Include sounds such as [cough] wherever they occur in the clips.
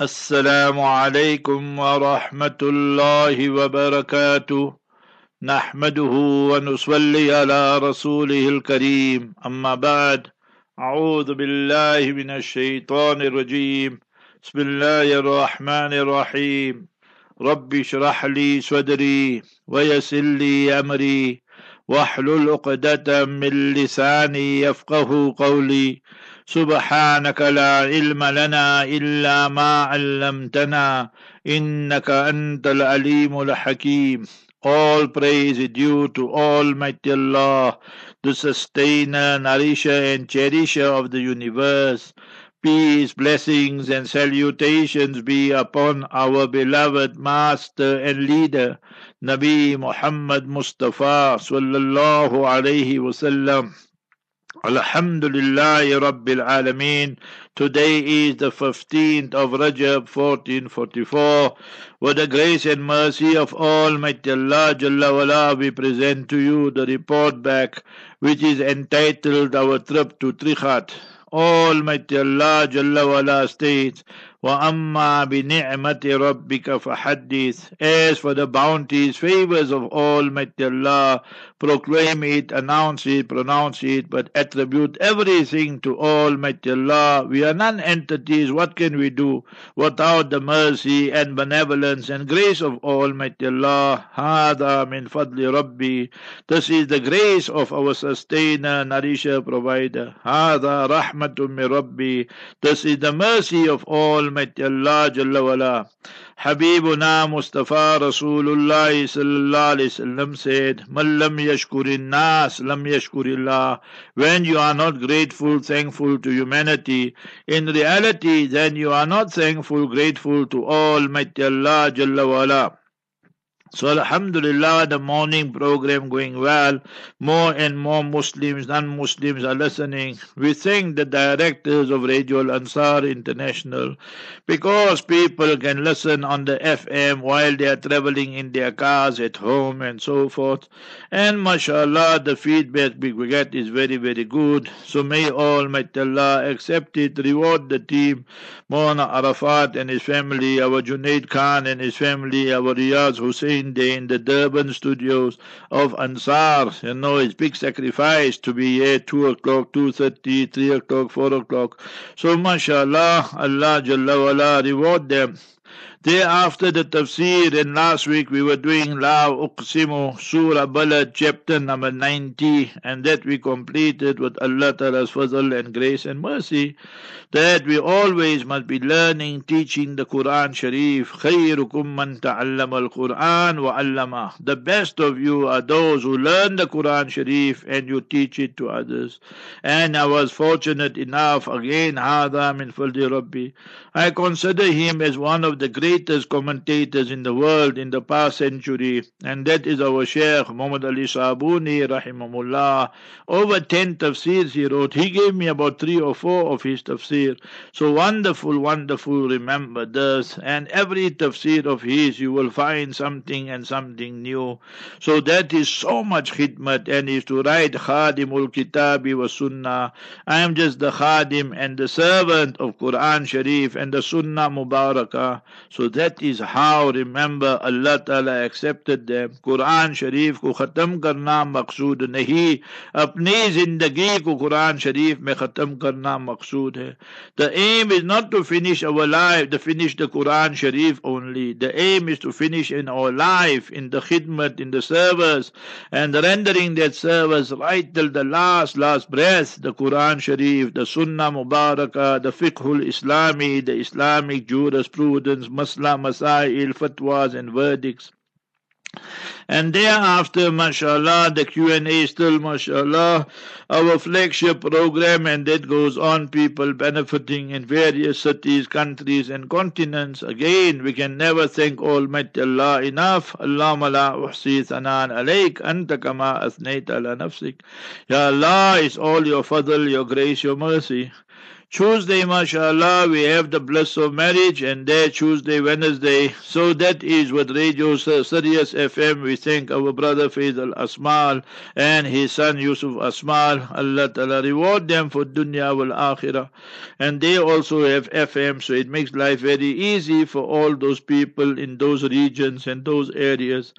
السلام عليكم ورحمة الله وبركاته. نحمده ونصلي على رسوله الكريم. أما بعد أعوذ بالله من الشيطان الرجيم. بسم الله الرحمن الرحيم. رب اشرح لي صدري ويسر لي أمري. واحلل عقدة من لساني يفقه قولي. سبحانك لا علم لنا إلا ما علمتنا إنك أنت العليم الحكيم All praise is due to Almighty Allah, the sustainer, nourisher and cherisher of the universe. Peace, blessings and salutations be upon our beloved Master and Leader, Nabi Muhammad Mustafa sallallahu alayhi wasallam. Alhamdulillah Rabbil Alameen. Today is the 15th of Rajab 1444. With the grace and mercy of Almighty Allah Jalla wala, we present to you the report back which is entitled Our Trip to Trichardt. Almighty Allah Jalla wala states, وَأَمَّا بِنِعْمَةِ رَبِّكَ فَحَدِّثْ As for the bounties, favors of Almighty Allah, proclaim it, announce it, pronounce it, but attribute everything to Almighty Allah. We are non-entities, what can we do without the mercy and benevolence and grace of Almighty Allah? هذا من فضل ربي This is the grace of our sustainer, nourisher, provider. هذا رحمة من ربي This is the mercy of Almighty Allah Jalla wala. Habibuna Mustafa Rasulullah sallallahu alaihi wasallam said, "Man lam yashkurin nas, lam yashkurillah." When you are not grateful, thankful to humanity, in reality, then you are not thankful, grateful to Almighty Allah Jalla wala. So Alhamdulillah, the morning program going well. More and more Muslims, non-Muslims are listening. We thank the directors of Radio Al Ansar International because people can listen on the FM while they are traveling in their cars at home and so forth. And mashallah, the feedback we get is very, very good. So may Almighty Allah accept it, reward the team, Mona Arafat and his family, our Junaid Khan and his family, our Riyaz Hussein in the Durban studios of Ansar. You know, it's big sacrifice to be here 2 o'clock, 2.30, 3 o'clock, 4 o'clock. So mashallah, Allah Jalla reward them. Thereafter the tafsir, and last week we were doing La Uqsimu, Surah Balad, chapter number 90, and that we completed with Allah Ta'ala's fazl and grace and mercy, that we always must be learning, teaching the Quran Sharif. خيركم من تعلم القرآن وعلمه. The best of you are those who learn the Quran Sharif and you teach it to others. And I was fortunate enough, again, هذا من فضل ربي. I consider him as one of the greatest commentators in the world in the past century, and that is our Shaykh Muhammad Ali Sabuni, rahimahullah. Over ten tafsirs he wrote. He gave me about three or four of his tafsir. So wonderful, wonderful, remember this. And every tafsir of his, you will find something and something new. So that is so much khidmat, and is to write Khadimul Kitabi wa Sunnah. I am just the Khadim and the servant of Quran Sharif and the Sunnah Mubarakah. So that is how, remember, Allah Ta'ala accepted them. Quran Sharif को ख़त्म करना मकसूद नहीं अपनी जिंदगी को कुरान शरीफ में ख़त्म करना मकसूद है The aim is not to finish our life, to finish the Quran Sharif only. The aim is to finish in our life, in the khidmat, in the service, and rendering that service right till the last, last breath. The Quran Sharif, the Sunnah Mubarakah, the Fiqhul Islami, the Islamic jurisprudence, Masla Masail, fatwas and verdicts. And thereafter, mashallah, the Q&A still, mashallah, our flagship program, and that goes on, people benefiting in various cities, countries, and continents. Again, we can never thank Almighty Allah enough. Allahumma la uhsi thanan alayk, anta kama ala nafsik. Ya Allah, it's all your fadl, your grace, your mercy. Tuesday, mashallah, we have the bliss of marriage, and there Tuesday, Wednesday. So that is what Radio Sirius FM. We thank our brother Faisal Asmal and his son Yusuf Asmal. Allah Ta'ala reward them for dunya wal akhirah. And they also have FM, so it makes life very easy for all those people in those regions and those areas.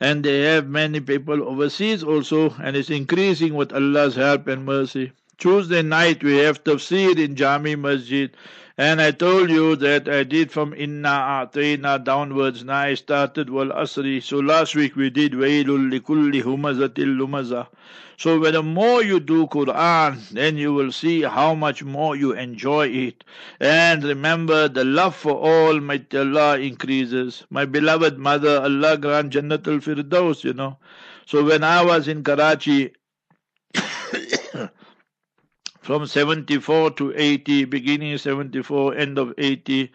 And they have many people overseas also, and it's increasing with Allah's help and mercy. Tuesday night we have tafsir in Jami Masjid. And I told you that I did from Inna A'tayna downwards. Now I started Wal Asri. So last week we did Wailul Likulli Humazatil Lumaza. So the more you do Quran, then you will see how much more you enjoy it. And remember, the love for Almighty Allah increases. My beloved mother, Allah grant Jannatul Firdaus, you know. So when I was in Karachi, from 74 to 80, beginning 74, end of 80.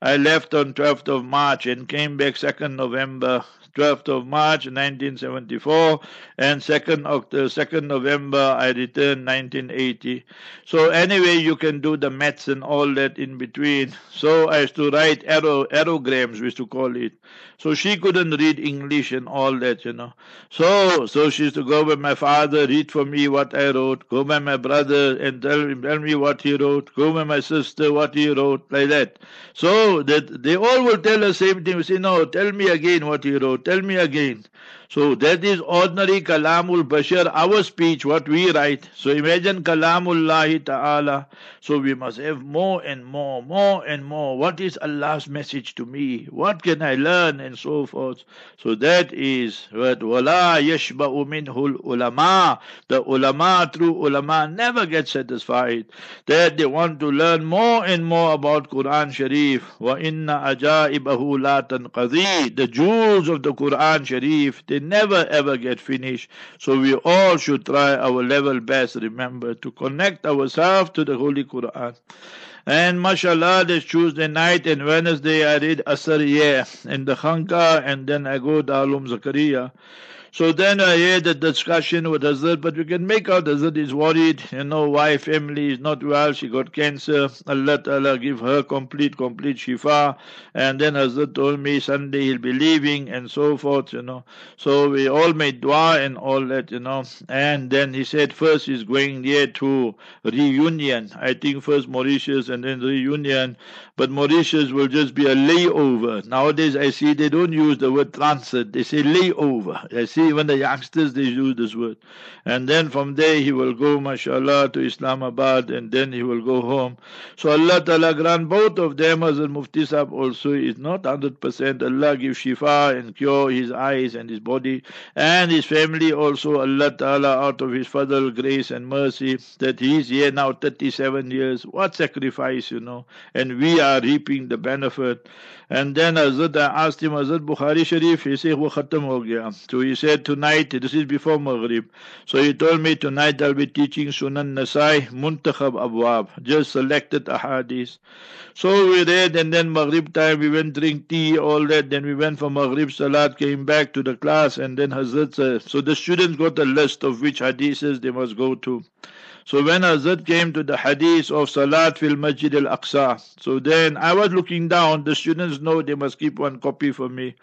I left on 12th of March and came back 2nd November 12th of March 1974 and 2nd of the 2nd November I returned 1980. So anyway, you can do the maths and all that in between. So I used to write arrow aerograms, we used to call it. So she couldn't read English and all that, you know. So so she used to go by my father, read for me what I wrote, go by my brother and tell tell me what he wrote, go by my sister what he wrote, like that. So that they all will tell the same thing. We say, No, tell me again what he wrote. Tell me again. So that is ordinary Kalamul Bashar, our speech, what we write. So imagine Kalamullahi Ta'ala. So we must have more and more, more and more. What is Allah's message to me? What can I learn? And so forth. So that is what Wala Yashba'u Minhul Ulama. The ulama, true ulama, never get satisfied. That they want to learn more and more about Quran Sharif. Wa inna ajaibahu la tanqadi. The jewels of the Quran Sharif, they never ever get finished. So we all should try our level best, remember, to connect ourselves to the Holy Quran. And mashallah, this Tuesday night and Wednesday I read Asr yeah, in the Khanka and then I go to Alum Zakaria. So then I hear the discussion with Hazrat, but we can make out Hazrat is worried, you know, wife, family is not well, she got cancer. Allah Ta'ala give her complete, complete shifa. And then Hazrat told me Sunday he'll be leaving and so forth, you know. So we all made dua and all that, you know. And then he said first he's going there to reunion. I think first Mauritius and then reunion. But Mauritius will just be a layover. Nowadays I see they don't use the word transit, they say layover. I see even the youngsters they use this word. And then from there he will go, mashallah, to Islamabad and then he will go home. So Allah Ta'ala grant both of them as a Mufti Sahib also is not 100%. Allah give shifa and cure his eyes and his body and his family also. Allah Ta'ala out of his fadl, grace and mercy that he is here now 37 years. What sacrifice, you know. And we are reaping the benefit. And then Hazrat, asked him, Hazrat Bukhari Sharif, he said, wo khatam ho gaya. So he said, tonight, this is before Maghrib. So he told me, tonight I'll be teaching Sunan Nasai, Muntakhab Abwab, just selected ahadith. So we read, and then Maghrib time, we went drink tea, all that. Then we went for Maghrib Salat, came back to the class, and then Hazrat said, so the students got a list of which hadiths they must go to. So when Hazrat came to the hadith of Salat fil Masjid al Aqsa, so then I was looking down, the students know they must keep one copy for me.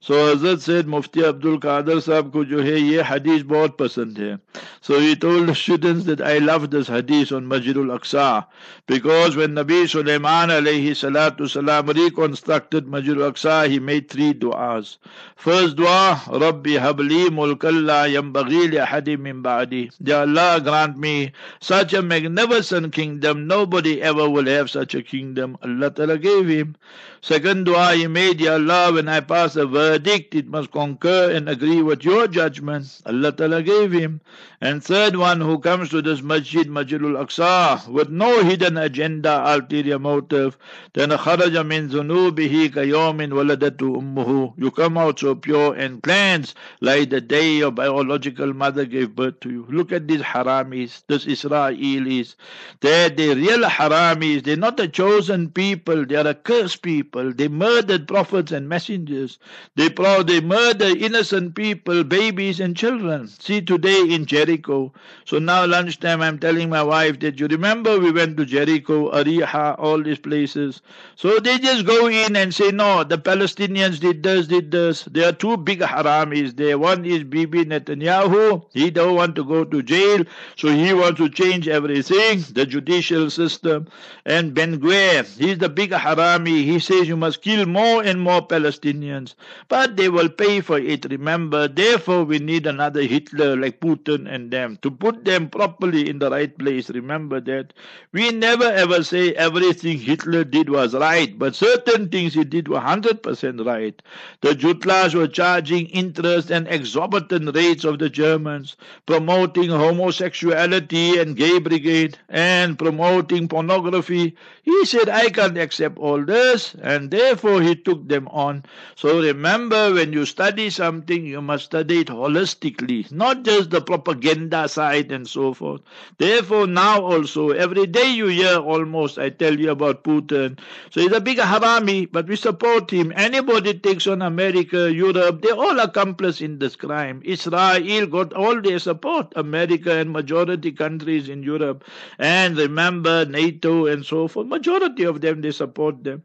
So Hazrat said Mufti Abdul Qadir Sahab ko jo hai ye hadith bahut pasand hai. So he told the students that I love this hadith on Masjidul Aqsa because when Nabi Sulaiman alayhi salatu salam reconstructed Masjidul Aqsa he made three du'as. First dua Rabbi habli mulkan la yambaghi li ahadi min ba'di. Ya Allah grant me such a magnificent kingdom nobody ever will have such a kingdom. Allah Ta'ala gave him. Second dua he made, Ya Allah, when I pass a verdict, it must concur and agree with your judgment. Allah Ta'ala gave him. And third one who comes to this masjid, Masjidul Aqsa, with no hidden agenda, ulterior motive, then kharaja min zunubihi kayomin waladatu ummuhu. You come out so pure and cleansed like the day your biological mother gave birth to you. Look at these haramis, those Israelis. They're the real haramis. They're not a chosen people. They're a cursed people. They murdered prophets and messengers. They, pro- they murder innocent people, babies and children. See today in Jericho. So now lunchtime I'm telling my wife that you remember we went to Jericho, Ariha, all these places. So they just go in and say, no, the Palestinians did this, did this. There are two big haramis there. One is Bibi Netanyahu. He don't want to go to jail, so he wants to change everything, the judicial system. And Ben Gvir, he's the big harami. He says you must kill more and more Palestinians. But they will pay for it, remember. Therefore, we need another Hitler like Putin and them to put them properly in the right place. Remember that. We never ever say everything Hitler did was right, but certain things he did were 100% right. The Jutlas were charging interest and exorbitant rates of the Germans, promoting homosexuality and gay brigade, and promoting pornography. He said, I can't accept all this, and therefore he took them on. So remember, when you study something, you must study it holistically, not just the propaganda side and so forth. Therefore, now also, every day you hear almost, I tell you about Putin. So he's a big harami, but we support him. Anybody takes on America, Europe, they're all accomplice in this crime. Israel got all their support, America and majority countries in Europe. And remember, NATO and so forth, majority of them, they support them.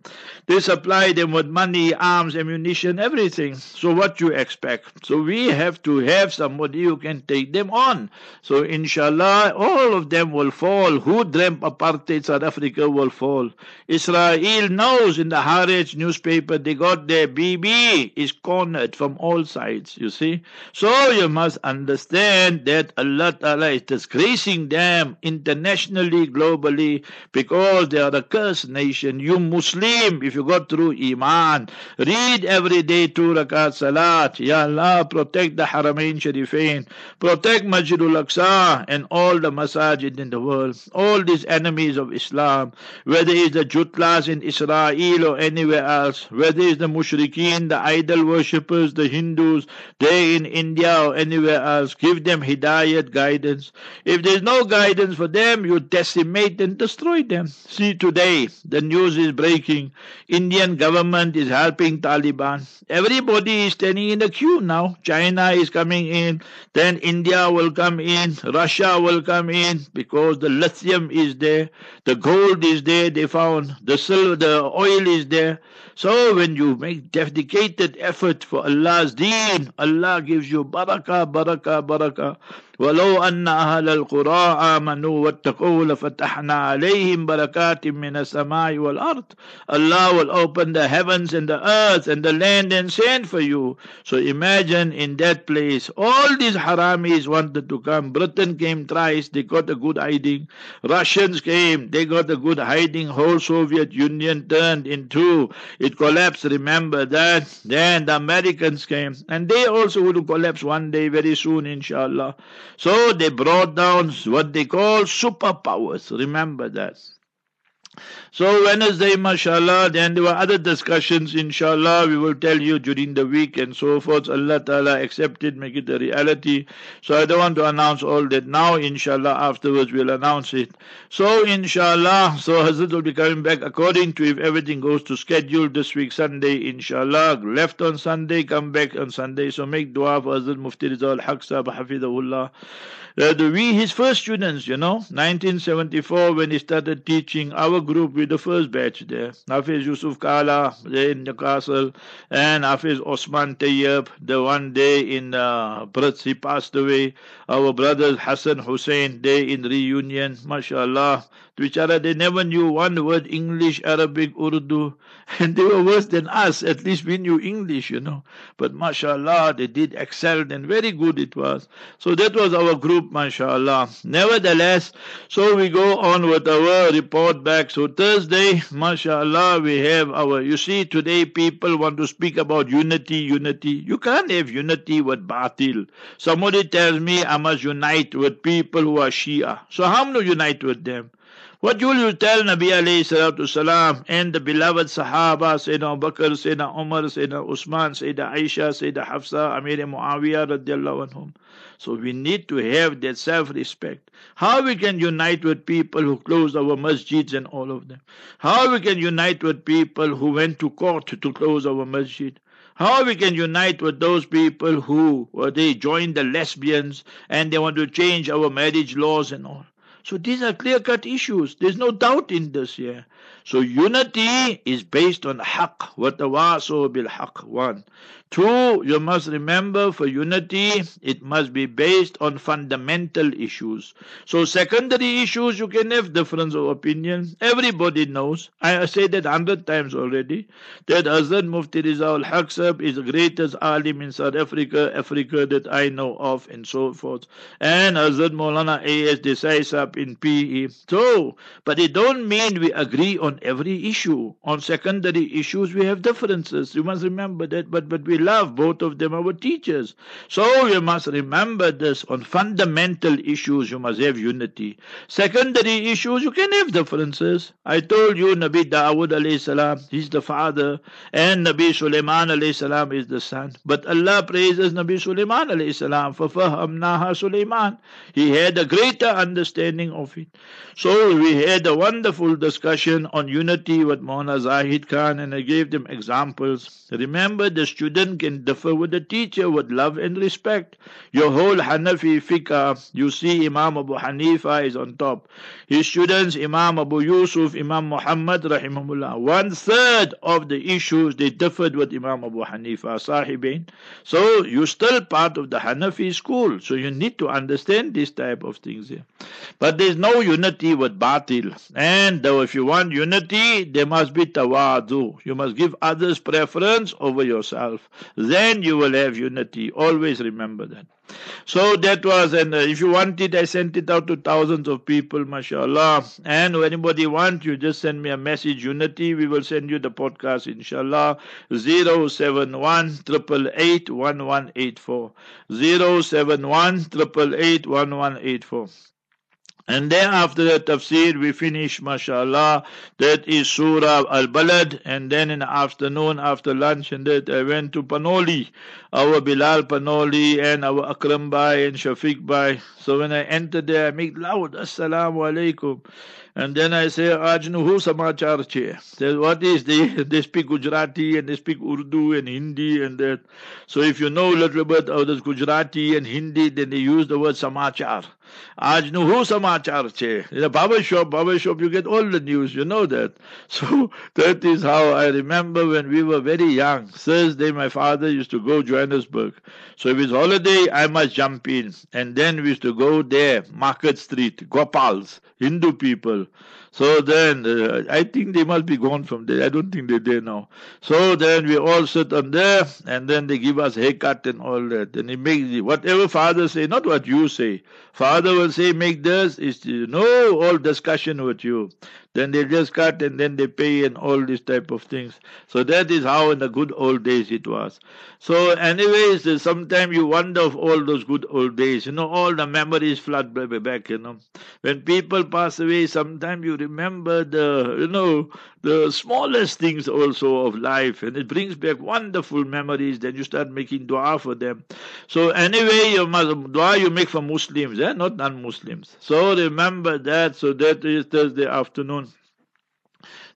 They supply them with money, arms, ammunition, everything. So what you expect? So we have to have somebody who can take them on. So inshallah, all of them will fall. Who dreamt apartheid South Africa will fall? Israel knows in the Haaretz newspaper they got their Bibi is cornered from all sides, you see. So you must understand that Allah Ta'ala is disgracing them internationally, globally, because they are a cursed nation. You Muslim, if you got through Iman, read every day two rakat salat. Ya Allah, protect the Haramain Sharifain, protect Masjidul Aqsa and all the masajid in the world, all these enemies of Islam, whether it's the Jutlas in Israel or anywhere else, whether it's the Mushrikeen, the idol worshippers, the Hindus, they in India or anywhere else, give them hidayat guidance. If there's no guidance for them, you decimate and destroy them. See today, the news is breaking. Indian government is helping Taliban. Everybody is standing in the queue now. China is coming in, then India will come in, Russia will come in because the lithium is there, the gold is there, they found the silver, the oil is there. So when you make dedicated effort for Allah's deen, Allah gives you barakah, barakah, barakah. ولو أن أهل القرى آمنوا واتقوا لفتحنا عليهم بركات من السماء والأرض Allah will open the heavens and the earth and the land and sand for you. So imagine in that place, all these haramis wanted to come. Britain came thrice, they got a good hiding. Russians came, they got a good hiding. Whole Soviet Union turned in two. It collapsed, remember that. Then the Americans came, and they also will collapse one day very soon, inshallah. So they brought down what they call superpowers. Remember that. So Wednesday, mashallah, then there were other discussions, inshallah, we will tell you during the week and so forth. Allah Ta'ala accepted, make it a reality. So I don't want to announce all that now, inshallah, afterwards we'll announce it. So inshallah, so Hazrat will be coming back according to if everything goes to schedule this week, Sunday, inshallah. Left on Sunday, come back on Sunday. So make dua for Hazrat Mufti Rizal Haq Hafidahullah. Uh, we, his first students, you know, 1974 when he started teaching our group with the first batch there. Hafiz Yusuf Kala in Newcastle and Hafiz Osman Tayyab, the one day in uh, Brits, he passed away. Our brothers Hassan Hussein, they in reunion, mashallah. Bichara, they never knew one word English, Arabic, Urdu, [laughs] and they were worse than us. At least we knew English, you know. But mashallah, they did excel and very good it was. So that was our group, mashallah. Nevertheless, so we go on with our report back. So Thursday, mashallah, we have our, you see, today people want to speak about unity, unity. You can't have unity with batil. Somebody tells me I must unite with people who are Shia. So how am I going to unite with them? What will you tell Nabi alayhi salatu salam and the beloved Sahaba, Sayyidina Bakr, Sayyidina Umar, Sayyidina Usman, Sayyidina Aisha, Sayyidina Hafsa, Amir Muawiyah radiallahu anhum. So we need to have that self-respect. How we can unite with people who closed our masjids and all of them? How we can unite with people who went to court to close our masjid? How we can unite with those people who well, they joined the lesbians and they want to change our marriage laws and all. So these are clear-cut issues. There's no doubt in this here. So unity is based on haqq. Watawaso bil haqq. One. Two, you must remember for unity, it must be based on fundamental issues. So secondary issues, you can have difference of opinion. Everybody knows. I say that hundred times already. That Hazrat Mufti Rizal Haqsab is the greatest alim in South Africa, Africa that I know of, and so forth. And Hazrat Maulana A.S. Desai Sab in PE. So, but it don't mean we agree on every issue. On secondary issues, we have differences. You must remember that, but, but we love both of them our teachers. So you must remember this on fundamental issues you must have unity. Secondary issues you can have differences. I told you Nabi Dawood salam, he's the father, and Nabi Sulaiman alayhi salam is the son. But Allah praises Nabi Sulaiman alayhi salam for fahamnaha Sulaiman. He had a greater understanding of it. So we had a wonderful discussion on unity with Mona Zahid Khan and I gave them examples. Remember the student can differ with the teacher with love and respect. Your whole Hanafi fiqh, you see Imam Abu Hanifa is on top. His students, Imam Abu Yusuf, Imam Muhammad, rahimahullah. One third of the issues they differed with Imam Abu Hanifa, Sahibain. So you're still part of the Hanafi school. So you need to understand this type of things here. But there's no unity with batil. And though if you want unity, there must be tawadu. You must give others preference over yourself then you will have unity. Always remember that. So that was, and uh, if you want it, I sent it out to thousands of people, mashallah. And if anybody want, you just send me a message, unity. We will send you the podcast, inshallah. 071 888 1184. 071 888 1184. And then after the tafsir, we finish, mashallah. That is Surah Al Balad. And then in the afternoon, after lunch, and that I went to Panoli, our Bilal Panoli, and our Akram Bai and Shafiq Bai. So when I entered there, I make loud, Assalamu alaikum. And then I say, Ajnu hu samachar che. Says, what is they? [laughs] They speak Gujarati and they speak Urdu and Hindi and that. So if you know a little bit of this Gujarati and Hindi, then they use the word samachar. Hu samachar che. In a barber shop, barber shop, you get all the news, you know that. [laughs] So that is how I remember when we were very young. Thursday, my father used to go Johannesburg. So if it's holiday, I must jump in. And then we used to go there, Market Street, Gopals, Hindu people. So then, uh, I think they must be gone from there. I don't think they're there now. So then we all sit on there, and then they give us haircut and all that. And he makes whatever father say, not what you say. Father will say, make this, is no all discussion with you. Then they just cut and then they pay and all these type of things. So that is how in the good old days it was. So anyways, sometimes you wonder of all those good old days. You know, all the memories flood back, you know. When people pass away, sometimes you remember the, you know, the smallest things also of life and it brings back wonderful memories. Then you start making dua for them. So anyway, you must, dua you make for Muslims, eh? not non-Muslims. So remember that. So that is Thursday afternoon.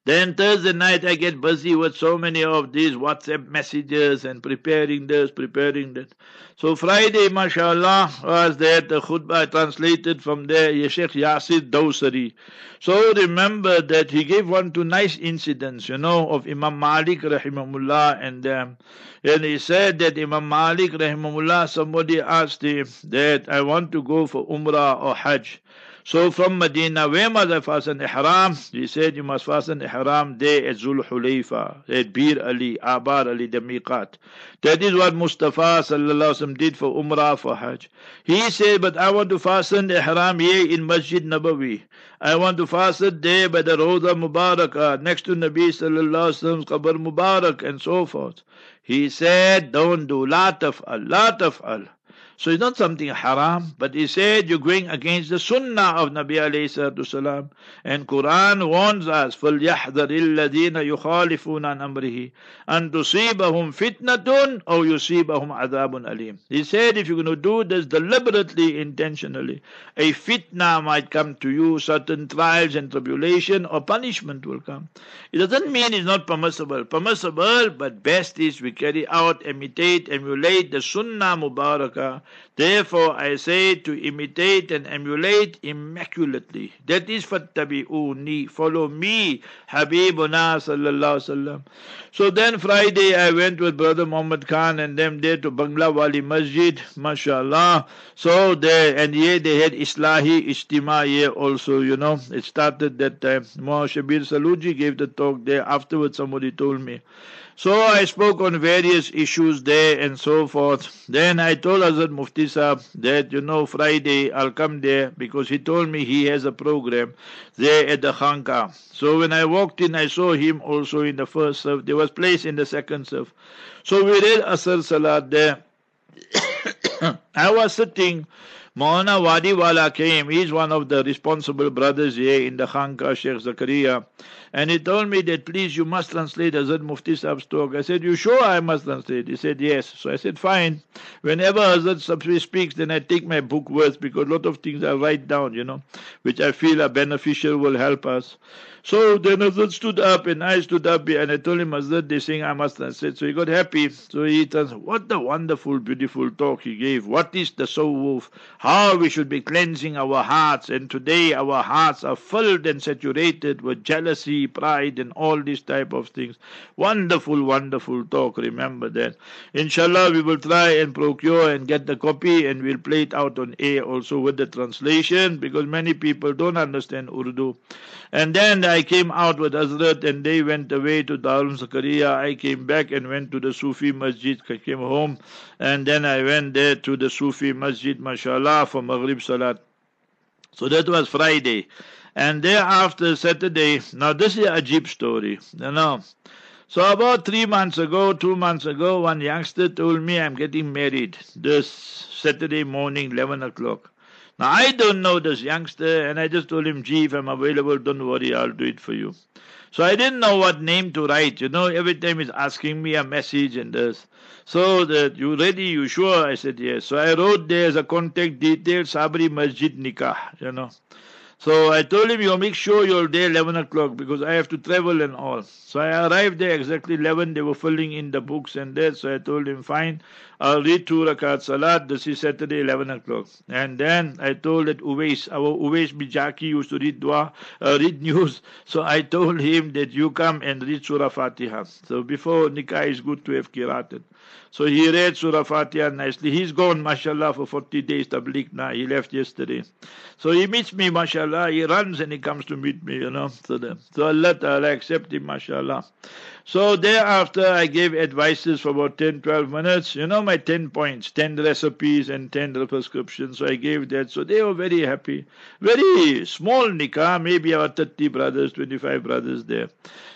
Then Thursday night I get busy with so many of these WhatsApp messages and preparing this, preparing that. So Friday, mashallah, was that the khutbah translated from there, Sheikh Yasir Dawsari. So remember that he gave one two nice incidents, you know, of Imam Malik rahimahullah and um, and he said that Imam Malik rahimahullah, somebody asked him that I want to go for Umrah or Hajj. So from Medina, where must I fasten ihram? He said you must fasten ihram there at Zul Hulayfa, at Bir Ali, Abar Ali, the Miqat. That is what Mustafa sallallahu alaihi did for Umrah, for Hajj. He said, but I want to fasten ihram here in Masjid Nabawi. I want to fast fasten there by the Roda Mubarakah, next to Nabi sallallahu alaihi Qabr Mubarak and so forth. He said, don't do, la taf'al, la taf'al. So it's not something haram, but he said you're going against the sunnah of Nabi alayhi salatu salam. And Quran warns us, فَلْيَحْذَرِ الَّذِينَ يُخَالِفُونَ عَنْ أَمْرِهِ أَن تُصِيبَهُمْ فِتْنَةٌ أَوْ يُصِيبَهُمْ عَذَابٌ أَلِيمٌ He said if you're going to do this deliberately, intentionally, a fitna might come to you, certain trials and tribulation or punishment will come. It doesn't mean it's not permissible. Permissible, but best is we carry out, imitate, emulate the sunnah mubarakah Therefore, I say to imitate and emulate immaculately. That is fattabi'uni. Follow me, Habibuna sallallahu. So then Friday I went with Brother Muhammad Khan and them there to Bangla Wali Masjid, mashallah. So there, and here they had Islahi Ijtima here also, you know. It started that time. Muhammad Shabir Saluji gave the talk there. Afterwards somebody told me. So I spoke on various issues there and so forth. Then I told Hazrat Mufti Sahab that, you know, Friday I'll come there because he told me he has a program there at the Khanka. So when I walked in, I saw him also in the first serve. There was place in the second serve. So we read Asr Salat there. [coughs] I was sitting Maulana Wadiwala came. He's one of the responsible brothers here in the Khanka, Sheikh Zakaria. And he told me that, please, you must translate Hazrat Mufti Saab's talk. I said, you sure I must translate? He said, yes. So I said, fine. Whenever Hazrat Sabri speaks, then I take my book words because a lot of things I write down, you know, which I feel are beneficial, will help us. So then Hazrat stood up and I stood up and I told him, Hazrat, they saying I must translate. So he got happy. So he said, what a wonderful, beautiful talk he gave. What is Tasawwuf? How we should be cleansing our hearts. And today our hearts are filled and saturated with jealousy, pride and all these type of things. Wonderful, wonderful talk. Remember that. Inshallah, we will try and procure and get the copy and we'll play it out on air also with the translation because many people don't understand Urdu. And then I came out with Hazrat and they went away to Darul Zakaria. I came back and went to the Sufi Masjid. I came home and then I went there to the Sufi Masjid, mashallah, for Maghrib Salat. So that was Friday. And thereafter Saturday, now this is a Ajib story, you know. So about three months ago, two months ago, one youngster told me I'm getting married this Saturday morning, 11 o'clock. Now, I don't know this youngster, and I just told him, gee, if I'm available, don't worry, I'll do it for you. So I didn't know what name to write. You know, every time he's asking me a message and this. So that you ready? You sure? I said yes. So I wrote there as a contact detail Sabri Masjid Nikah. You know. So I told him, you make sure you're there 11 o'clock because I have to travel and all. So I arrived there exactly 11. They were filling in the books and that. So I told him, fine, I'll read two rakat salat. This is Saturday, 11 o'clock. And then I told that Uwais, our Uwais Bijaki used to read dua, uh, read news. [laughs] So I told him that you come and read Surah Fatiha. So before Nikah is good to have kirated. So he read Surah Fatiha nicely. He's gone, mashallah, for 40 days, tabligh now. He left yesterday. So he meets me, mashallah. He runs and he comes to meet me, you know. So, the, so Allah Ta'ala accept him, mashallah. So thereafter, I gave advices for about 10, 12 minutes. You know, my 10 points, 10 recipes and 10 prescriptions. So I gave that. So they were very happy. Very small nikah, maybe about 30 brothers, 25 brothers there.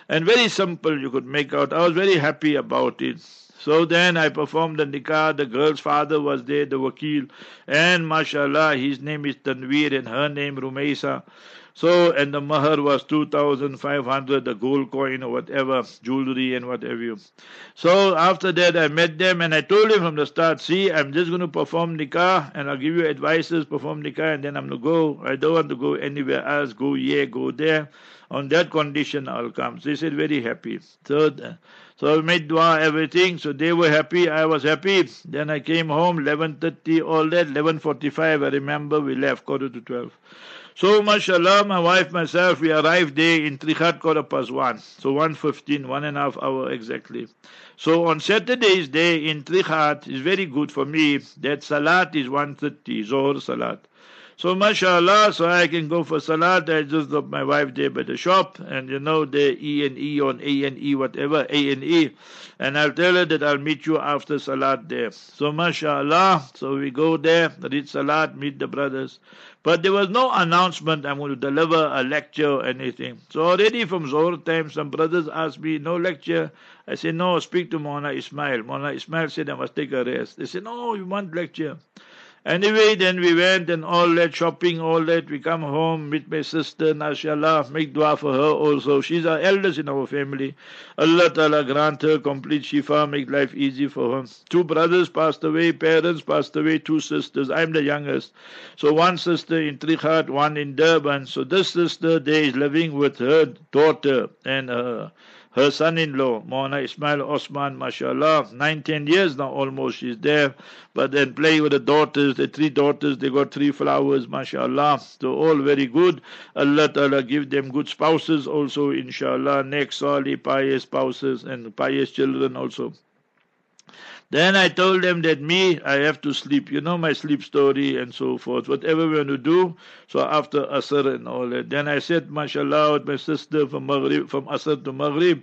And very simple, you could make out. I was very happy about it. So then I performed the nikah. The girl's father was there, the wakil. And mashallah, his name is Tanveer and her name Rumaisa. So, and the mahar was 2,500, the gold coin or whatever, jewelry and whatever. So, after that, I met them and I told them from the start, see, I'm just going to perform nikah and I'll give you advices, perform nikah, and then I'm going to go. I don't want to go anywhere else, go here, go there. On that condition, I'll come. So, they said, very happy. So, so I made dua, everything. So they were happy. I was happy. Then I came home, 11.30, all that. 11.45, I remember, we left, quarter to 12. So, mashallah, my wife, myself, we arrived there in Trichardt quarter past one. So 1.15, one and a half hour exactly. So on Saturday's day in Trichardt is very good for me that Salat is 1.30, Zohar Salat. So mashallah, so I can go for salat. I just drop my wife there by the shop, and you know the E and E on A and E, whatever A and E, and I'll tell her that I'll meet you after salat there. So mashallah, so we go there, read salat, meet the brothers. But there was no announcement I'm going to deliver a lecture or anything. So already from Zohar time, some brothers asked me, no lecture. I said, no, speak to Mona Ismail. Mona Ismail said I must take a rest. They said, no, you want lecture. Anyway, then we went and all that shopping, all that. We come home with my sister, Nashallah, make dua for her also. She's our eldest in our family. Allah Ta'ala grant her complete shifa, make life easy for her. Two brothers passed away, parents passed away, two sisters. I'm the youngest. So one sister in Trichardt, one in Durban. So this sister there is living with her daughter and her her son-in-law, Mona Ismail Osman, mashallah, 19 years now almost she's there, but then play with the daughters, the three daughters, they got three flowers, mashallah, so all very good. Allah Ta'ala give them good spouses also, inshallah, next solid pious spouses and pious children also. Then I told them that me, I have to sleep. You know my sleep story and so forth. Whatever we're going to do. So after Asr and all that. Then I said, mashallah, with my sister from Maghrib, from Asr to Maghrib.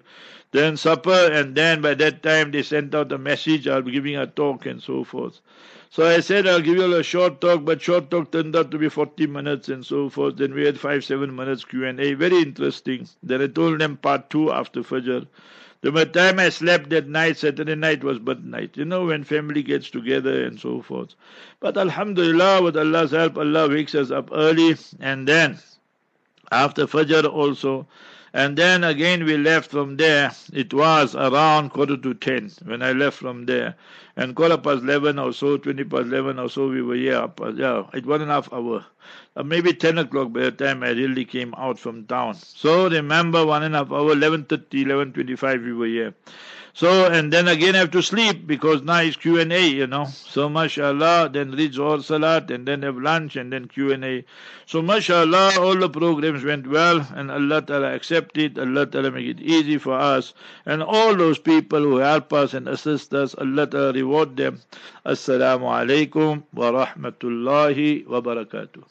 Then supper, and then by that time they sent out a message. I'll be giving a talk and so forth. So I said I'll give you a short talk, but short talk turned out to be 40 minutes and so forth. Then we had five, seven minutes Q&A. Very interesting. Then I told them part two after Fajr. The time I slept that night, Saturday night was but night. You know, when family gets together and so forth. But Alhamdulillah, with Allah's help, Allah wakes us up early and then after Fajr also. And then again we left from there. It was around quarter to ten when I left from there. And quarter past eleven or so, twenty past eleven or so, we were here. Yeah, it was one and a half hour uh, maybe 10 o'clock by the time I really came out from town. So remember one and a half hour, 11.30, 11.25 we were here. So, and then again I have to sleep because now it's Q&A, you know. So, mashallah, then read Zohar Salat and then have lunch and then Q&A. So, mashallah, all the programs went well and Allah Ta'ala accepted, Allah Ta'ala make it easy for us. And all those people who help us and assist us, Allah Ta'ala reward them. Assalamu alaikum wa rahmatullahi wa barakatuh.